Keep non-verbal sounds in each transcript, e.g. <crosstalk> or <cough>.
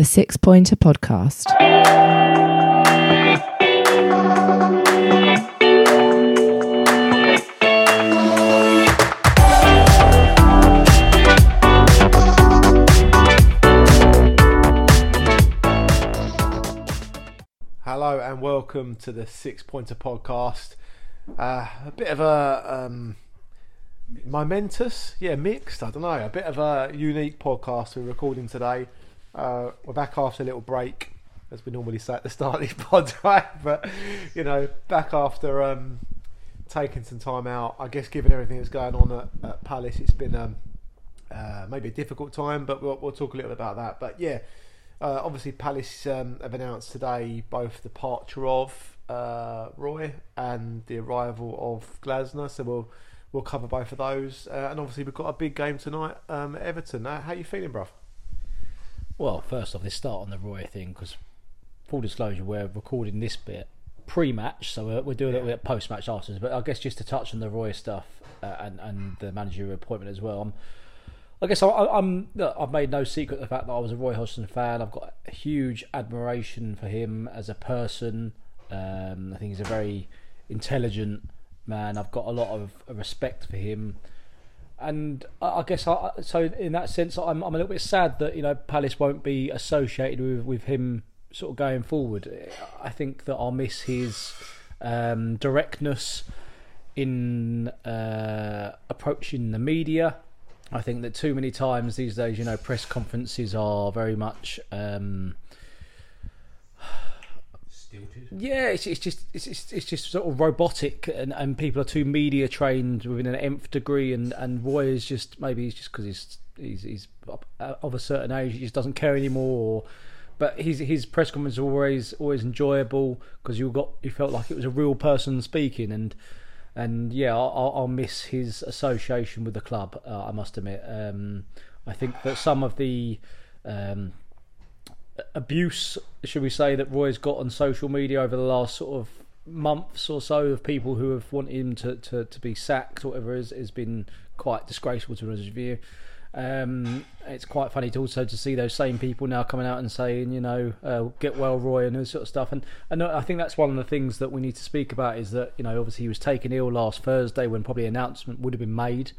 the Six Pointer Podcast. Hello and welcome to the Six Pointer Podcast. Uh, a bit of a um, momentous, yeah, mixed. I don't know. A bit of a unique podcast we're recording today. Uh, we're back after a little break, as we normally say at the start of these <laughs> pods, right? But you know, back after um, taking some time out. I guess given everything that's going on at, at Palace, it's been um, uh, maybe a difficult time, but we'll, we'll talk a little bit about that. But yeah. Uh, obviously, Palace um, have announced today both the departure of uh, Roy and the arrival of Glasner. So we'll we'll cover both of those. Uh, and obviously, we've got a big game tonight, um, Everton. Uh, how you feeling, bruv? Well, first off, let's start on the Roy thing because, full disclosure, we're recording this bit pre-match, so we're, we're doing a little bit post-match afterwards. But I guess just to touch on the Roy stuff uh, and and the managerial appointment as well. I'm, I guess I, I'm I've made no secret of the fact that I was a Roy Hodgson fan. I've got a huge admiration for him as a person. Um, I think he's a very intelligent man. I've got a lot of respect for him, and I, guess I, so. In that sense, I'm, I'm a little bit sad that you know Palace won't be associated with with him sort of going forward. I think that I'll miss his um, directness in uh, approaching the media. I think that too many times these days, you know, press conferences are very much. Um, yeah, it's, it's just it's, it's it's just sort of robotic, and, and people are too media trained within an nth degree, and and Roy is just maybe it's just because he's he's he's of a certain age, he just doesn't care anymore. Or, but his his press conference are always always enjoyable because you got you felt like it was a real person speaking, and and yeah, I'll, I'll miss his association with the club. Uh, I must admit. Um, I think that some of the um, abuse, should we say, that Roy's got on social media over the last sort of months or so of people who have wanted him to, to, to be sacked or whatever has, has been quite disgraceful to his view. Um, it's quite funny to also to see those same people now coming out and saying, you know, uh, get well, Roy, and this sort of stuff. And and I think that's one of the things that we need to speak about is that you know, obviously he was taken ill last Thursday when probably an announcement would have been made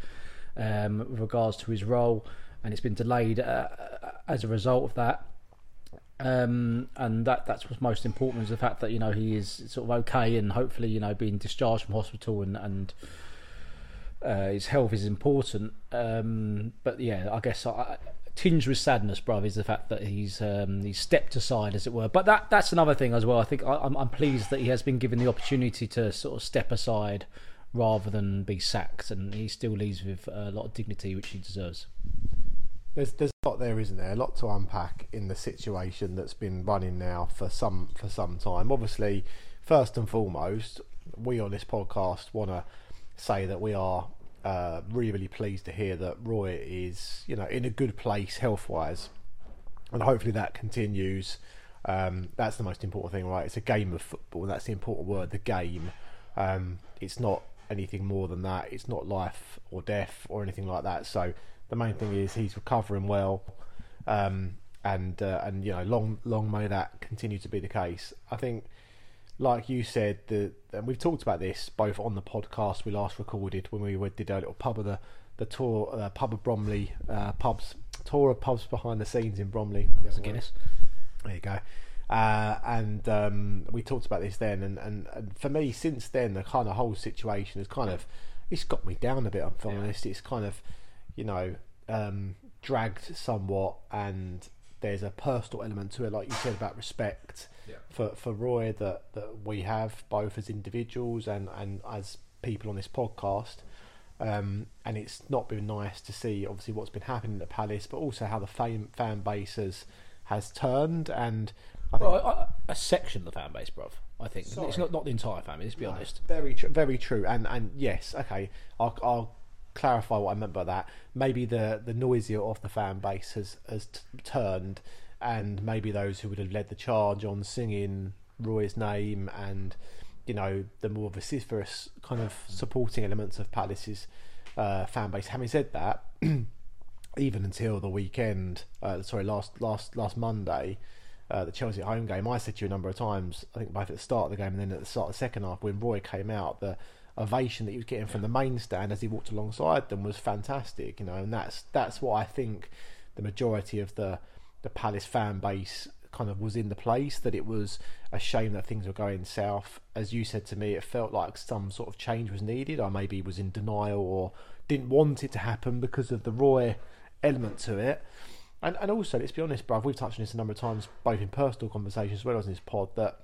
um, with regards to his role, and it's been delayed uh, as a result of that. Um, and that that's what's most important is the fact that you know he is sort of okay and hopefully you know being discharged from hospital and and uh, his health is important. Um, but yeah, I guess I, tinged with sadness, bruv, is the fact that he's um, he's stepped aside, as it were. But that that's another thing as well. I think I, I'm I'm pleased that he has been given the opportunity to sort of step aside rather than be sacked, and he still leaves with a lot of dignity, which he deserves. There's there's a lot there, isn't there? A lot to unpack in the situation that's been running now for some for some time. Obviously, first and foremost, we on this podcast want to say that we are uh, really really pleased to hear that Roy is you know in a good place health wise, and hopefully that continues. Um, that's the most important thing, right? It's a game of football, that's the important word, the game. Um, it's not anything more than that. It's not life or death or anything like that. So the main thing is he's recovering well, um, and uh, and you know long long may that continue to be the case. I think, like you said, the and we've talked about this both on the podcast we last recorded when we did a little pub of the the tour uh, pub of Bromley uh, pubs tour of pubs behind the scenes in Bromley. There's a Guinness. There you go. Uh, and um, we talked about this then, and, and, and, for me, since then, the kind of whole situation has kind of it's got me down a bit. I'm yeah. honest. It's kind of you know um, dragged somewhat, and there's a personal element to it, like you said about respect yeah. for for Roy that that we have both as individuals and and as people on this podcast. Um, and it's not been nice to see, obviously, what's been happening at the Palace, but also how the fan fan base has has turned and I think well, a, a, section of the fan base, bruv. I think Sorry. it's not not the entire family. Let's be no, honest. Very true. Very true. And and yes, okay. I'll, I'll clarify what I meant by that. Maybe the the noisier of the fan base has has t- turned, and maybe those who would have led the charge on singing Roy's name and you know the more vociferous kind of supporting elements of Palace's uh, fan base. Having said that. <clears throat> even until the weekend, uh, sorry, last last last Monday, uh, the Chelsea home game, I said to you a number of times, I think both at the start of the game and then at the start of the second half, when Roy came out, the ovation that he was getting from the main stand as he walked alongside them was fantastic, you know, and that's that's what I think the majority of the the Palace fan base kind of was in the place that it was a shame that things were going south. As you said to me, it felt like some sort of change was needed. I maybe was in denial or didn't want it to happen because of the Roy element to it. And and also, let's be honest, bruv, we've touched on this a number of times, both in personal conversations as well as in this pod, that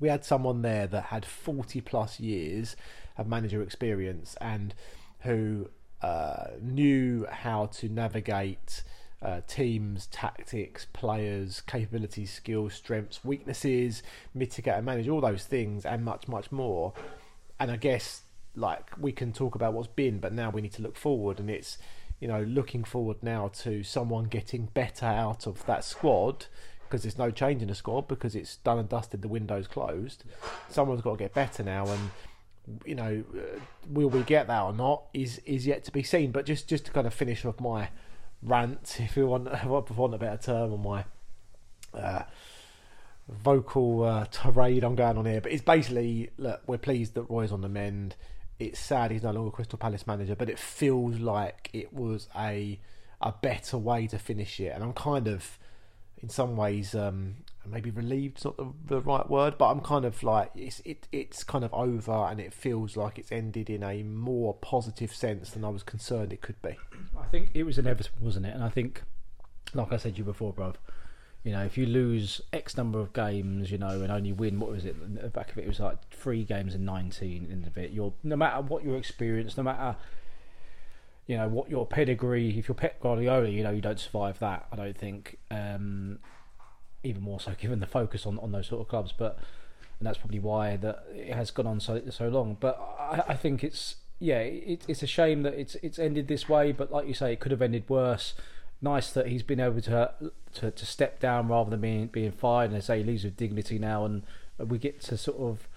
we had someone there that had 40 plus years of manager experience and who uh, knew how to navigate uh, teams, tactics, players, capabilities, skills, strengths, weaknesses, mitigate and manage all those things and much, much more. And I guess like we can talk about what's been, but now we need to look forward, and it's you know looking forward now to someone getting better out of that squad because there's no change in the squad because it's done and dusted, the window's closed. Someone's got to get better now, and you know, uh, will we get that or not is is yet to be seen. But just just to kind of finish off my rant, <laughs> if you want, if I want a better term, on my uh, vocal uh, tirade I'm going on here. But it's basically look, we're pleased that Roy's on the mend. It's sad he's no longer Crystal Palace manager, but it feels like it was a a better way to finish it, and I'm kind of in some ways um, maybe relieved—not the, the right word, but I'm kind of like it's it it's kind of over and it feels like it's ended in a more positive sense than I was concerned it could be. I think it was inevitable, wasn't it? And I think, like I said to you before, bruv, you know, if you lose X number of games, you know, and only win, what was it? The back of it, it was like three games in 19 in of bit. You're, no matter what your experience, no matter, you know, what your pedigree, if you're Pep Guardiola, you know, you don't survive that, I don't think. Um, even more so <laughs> given the focus on, on those sort of clubs. But and that's probably why that it has gone on so so long. But I, I think it's yeah, it, it's a shame that it's it's ended this way. But like you say, it could have ended worse. Nice that he's been able to to, to step down rather than being being fired. And I say he leaves with dignity now, and we get to sort of.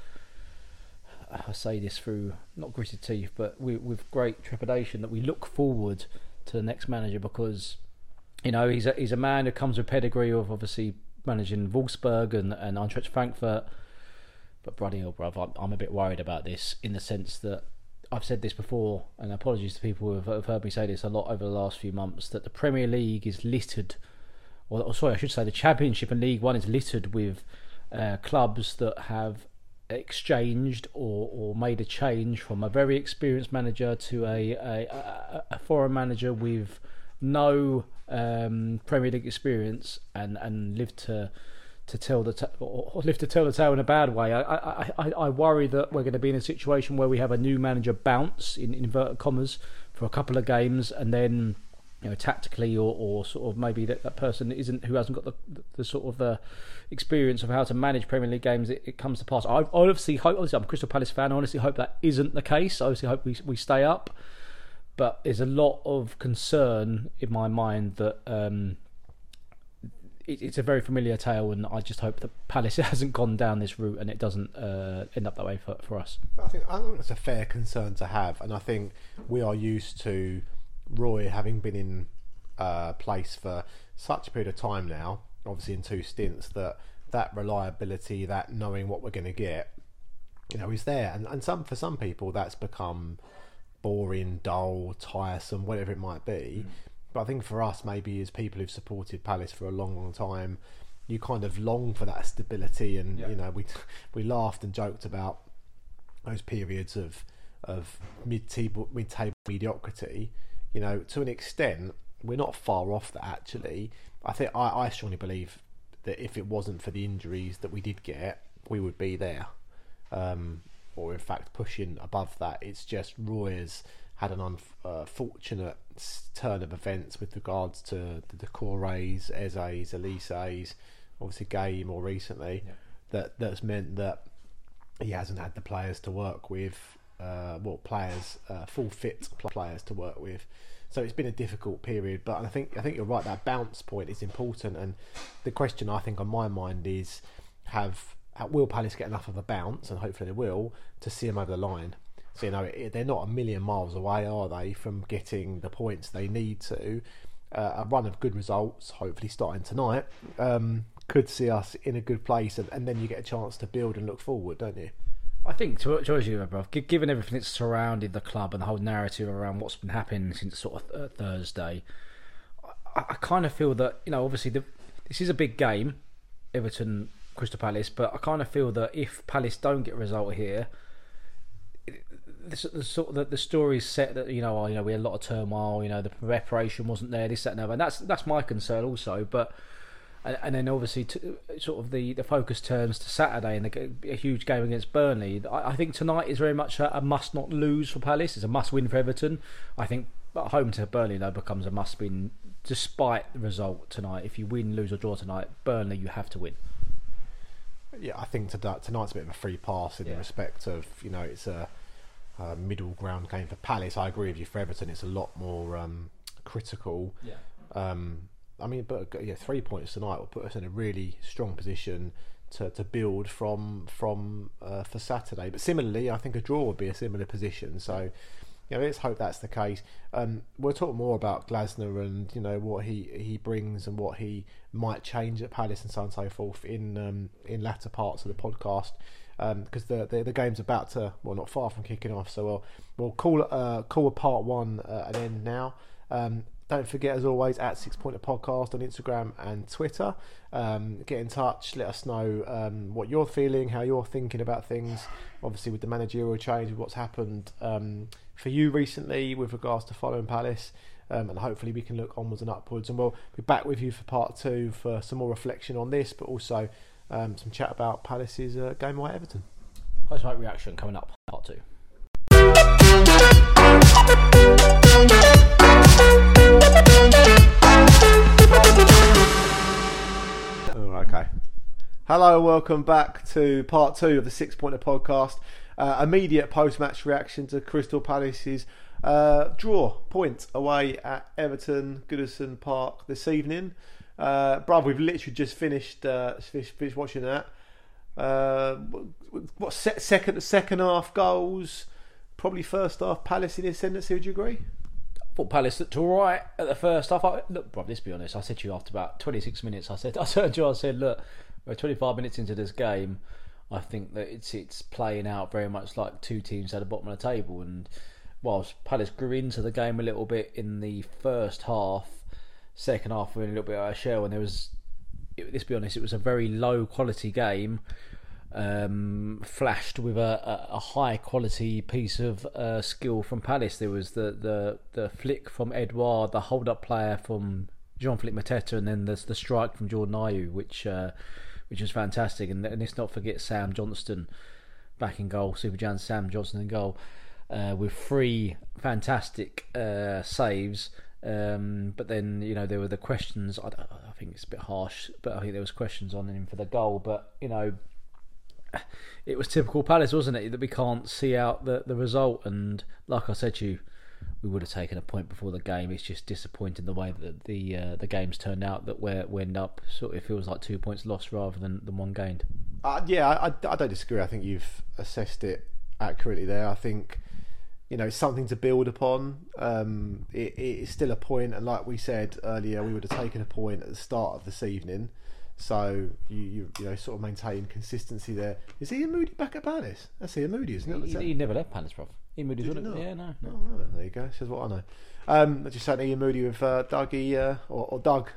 I say this through not gritted teeth, but we, with great trepidation that we look forward to the next manager because, you know, he's a he's a man who comes with pedigree of obviously managing Wolfsburg and, and Eintracht Frankfurt. But bloody hell, bruv, I'm, I'm a bit worried about this in the sense that I've said this before, and apologies to people who have, have heard me say this a lot over the last few months, that the Premier League is littered, or, or sorry, I should say the Championship and League One is littered with uh, clubs that have exchanged or, or made a change from a very experienced manager to a, a, a, foreign manager with no um, Premier League experience and, and live to to tell the t- or live to tell the tale in a bad way. I, I, I, I worry that we're going to be in a situation where we have a new manager bounce in, in inverted commas for a couple of games and then you know tactically or, or sort of maybe that, that person isn't who hasn't got the, the, sort of the experience of how to manage Premier League games it, it comes to pass. I obviously hope obviously I'm a Crystal Palace fan. I honestly hope that isn't the case. I obviously hope we we stay up but there's a lot of concern in my mind that um, it, it's a very familiar tale, and I just hope that Palace <laughs> hasn't gone down this route and it doesn't uh, end up that way for, for us. I think I think that's a fair concern to have, and I think we are used to Roy having been in uh, place for such a period of time now, obviously in two stints, that that reliability, that knowing what we're going to get, you know, is there, and and some for some people that's become boring, dull, tiresome, whatever it might be. Mm. But I think for us, maybe as people who've supported Palace for a long, long time, you kind of long for that stability. And yeah. you know, we <laughs> we laughed and joked about those periods of of mid table mid table mediocrity. You know, to an extent, we're not far off that. Actually, I think I, I strongly believe that if it wasn't for the injuries that we did get, we would be there. Um, or in fact pushing above that. It's just Roy's had an unfortunate uh, turn of events with regards to the Doucourés, Eze's, Olises, obviously Guéhi more recently. Yeah. That that's meant that he hasn't had the players to work with, uh, well, players uh, full fit players to work with. So it's been a difficult period, but I think I think you're right. That bounce point is important, and the question I think on my mind is: Have will Palace get enough of a bounce, and hopefully they will, to see them over the line? So you know they're not a million miles away, are they, from getting the points they need to? uh, a run of good results, hopefully starting tonight, um, could see us in a good place, and, and then you get a chance to build and look forward, don't you? I think to, to you, bro, gi- given everything that's surrounded the club and the whole narrative around what's been happening since sort of uh, Thursday, I, I kind of feel that you know, obviously, the, this is a big game, Everton Crystal Palace, but I kind of feel that if Palace don't get a result here, the, the sort of the, the story's set that you know, oh, you know, we had a lot of turmoil, you know, the preparation wasn't there, this, that, and the other, and that's that's my concern also, but. And, and then obviously, to, sort of the, the focus turns to Saturday and the, a huge game against Burnley. I, I think tonight is very much a, a must not lose for Palace. It's a must win for Everton. I think home to Burnley though becomes a must win despite the result tonight. If you win, lose or draw tonight, Burnley you have to win. Yeah, I think tonight's a bit of a free pass in Yeah. respect of you know it's a, a middle ground game for Palace. I agree with you. For Everton, it's a lot more um, critical. Yeah. Um, I mean, but uh, yeah, three points tonight will put us in a really strong position to, to build from from uh, for Saturday. But similarly, I think a draw would be a similar position. So, you know, let's hope that's the case. Um, we'll talk more about Glasner and you know what he, he brings and what he might change at Palace and so on and so forth in um, in latter parts of the podcast. Because the, the the game's about to well not far from kicking off, so we'll we'll call uh, call a part one uh, an end now. Um, don't forget, as always, at Six Pointer Podcast on Instagram and Twitter. Um, get in touch. Let us know um, what you're feeling, how you're thinking about things. Obviously, with the managerial change, with what's happened um, for you recently with regards to following Palace. Um, and hopefully, we can look onwards and upwards. And we'll be back with you for part two for some more reflection on this, but also um, some chat about Palace's uh, game away at Everton. Post match reaction coming up, part two. Okay. Hello and welcome back to part two of the Six Pointer Podcast. Uh, immediate post match reaction to Crystal Palace's uh, draw point away at Everton Goodison Park this evening. Uh, bruv, we've literally just finished uh, finished, finished watching that. Uh, what, second second half goals? Probably first half Palace in ascendancy. Would you agree? Thought Palace looked all right at the first half. I, look, bro, let's be honest. I said to you after about 26 minutes, I said, <laughs> I turned to you, I said, look, we're 25 minutes into this game. I think that it's it's playing out very much like two teams at the bottom of the table. And whilst Palace grew into the game a little bit in the first half, second half we were a little bit of shell. And there was, let's be honest, it was a very low quality game. Um, flashed with a, a, high quality piece of uh, skill from Palace. There was the, the, the flick from Edouard, the hold up player from Jean Philippe Mateta, and then there's the strike from Jordan Ayew, which uh, which was fantastic. And, and let's not forget Sam Johnstone back in goal, Super Jan Sam Johnstone in goal, uh, with three fantastic uh, saves. Um, but then you know there were the questions. I, I think it's a bit harsh, but I think there was questions on him for the goal. But you know it was typical Palace, wasn't it? That we can't see out the, the result. And like I said to you, we would have taken a point before the game. It's just disappointing the way that the uh, the games turned out. That where we end up, sort of feels like two points lost rather than, than one gained. Uh, yeah, I, I don't disagree. I think you've assessed it accurately there. I think you know it's something to build upon. Um, it, it is still a point, and like we said earlier, we would have taken a point at the start of this evening. So you you, you know sort of maintain consistency there. Is Iain Moody back at Palace? That's Iain Moody, isn't it? He, he never left Palace, prof. He moved his Did not? Yeah, no, no. Oh, right, there you go. Says what I know. Um, I just sat Iain Moody with uh, Dougie uh, or, or Doug,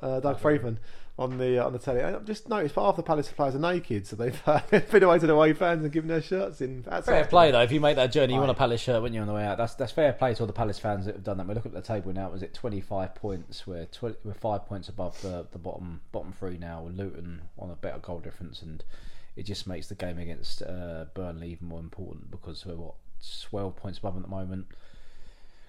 uh, Doug Freedman on the uh, on the telly. I just noticed half the Palace players are naked, so they've uh, <laughs> been away to the away fans and given their shirts in. That's Fair play though. If you make that journey, you want a Palace shirt, wouldn't you, on the way out? That's that's fair play to all the Palace fans that have done that. We look at the table now. Was it twenty five points? We're tw- we're five points above the the bottom bottom three now. With Luton on a better goal difference, and it just makes the game against uh, Burnley even more important because we're what twelve points above them at the moment.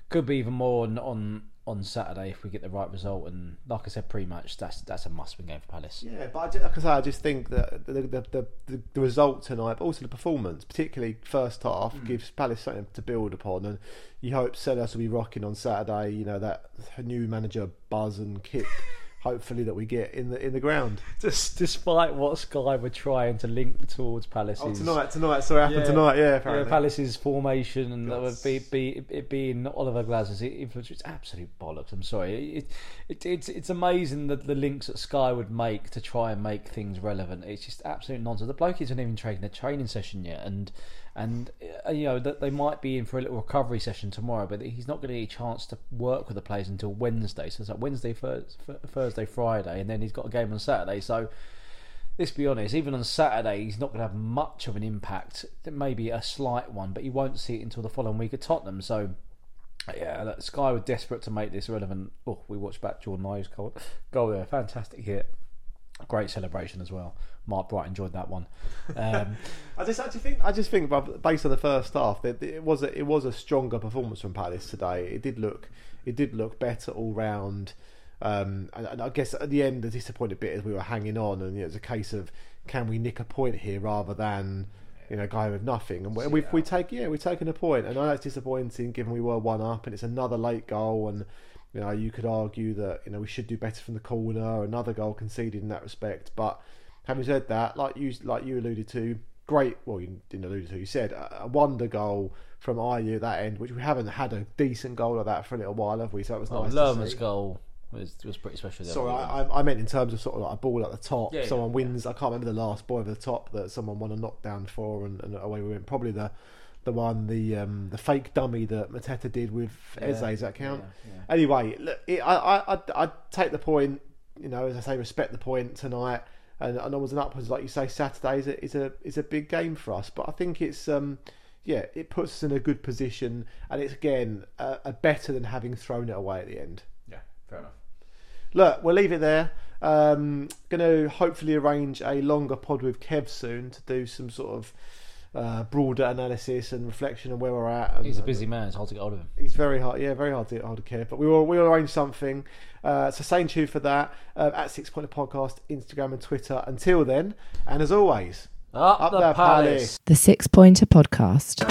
Could be even more on, on on Saturday if we get the right result. And like I said, pre-match, that's that's a must-win game for Palace. Yeah, but I ju- like I say, I just think that the the, the, the, the result tonight, but also the performance, particularly first half, mm. gives Palace something to build upon, and you hope Selhurst will be rocking on Saturday. You know that new manager buzz and kit. <laughs> hopefully that we get in the in the ground. Just despite what Sky were trying to link towards Palace's Oh, tonight, tonight, so it happened Yeah. tonight, yeah, yeah. Palace's formation and that would be, be it being Oliver Glasner's influence. It's absolute bollocks. I'm sorry. It, it, it's it's amazing that the links that Sky would make to try and make things relevant. It's just absolute nonsense. The bloke isn't even taking a training session yet, and and uh, you know that they might be in for a little recovery session tomorrow, but he's not going to get a chance to work with the players until Wednesday. So it's like Wednesday, Thursday, Friday, and then he's got a game on Saturday. So let's be honest, even on Saturday, he's not going to have much of an impact. Maybe a slight one, but he won't see it until the following week at Tottenham. So, yeah, Sky were desperate to make this relevant. Oh, we watched back Jordan Ayew's goal, goal there. Fantastic hit. Great celebration as well. Mark Bright enjoyed that one. Um, <laughs> I just actually think I just think based on the first half that it was a, it was a stronger performance from Palace today. It did look it did look better all round. Um, and, and I guess at the end the disappointed bit is we were hanging on and you know, it was a case of can we nick a point here rather than you know going with nothing. And we, we, we take yeah we're taking a point and I know it's disappointing given we were one up and it's another late goal and you know you could argue that you know we should do better from the corner. Another goal conceded in that respect, but having said that, like you like you alluded to, great. Well, you didn't allude to. You said a, a wonder goal from Ayew at that end, which we haven't had a decent goal like that for a little while, have we? So it was oh, nice. to Lerma's goal was was pretty special. the Sorry. I, I- I meant in terms of sort of like a ball at the top. Yeah, yeah, someone wins. I can't remember the last ball over the top that someone won a knockdown for, and, and away we went. Probably the the one the um, the fake dummy that Mateta did with Yeah, Eze. Does that count? yeah, yeah. Anyway, look, it, I, I, I, I take the point. You know, as I say, respect the point tonight, and, and onwards and upwards. Like you say, Saturday is a is a is a big game for us. But I think it's um, yeah, it puts us in a good position, and it's again a, a better than having thrown it away at the end. Yeah, fair enough. Look, we'll leave it there. Um, going to hopefully arrange a longer pod with Kev soon to do some sort of uh, broader analysis and reflection on where we're at. And, He's a busy man. It's hard to get hold of him. He's very hard, yeah, very hard to get hold of Kev. But we will we will arrange something. Uh, so stay tuned for that uh, at Six Point Podcast, Instagram and Twitter. Until then, and as always, Up, Up the there, palace. Palace. The Six Pointer Podcast.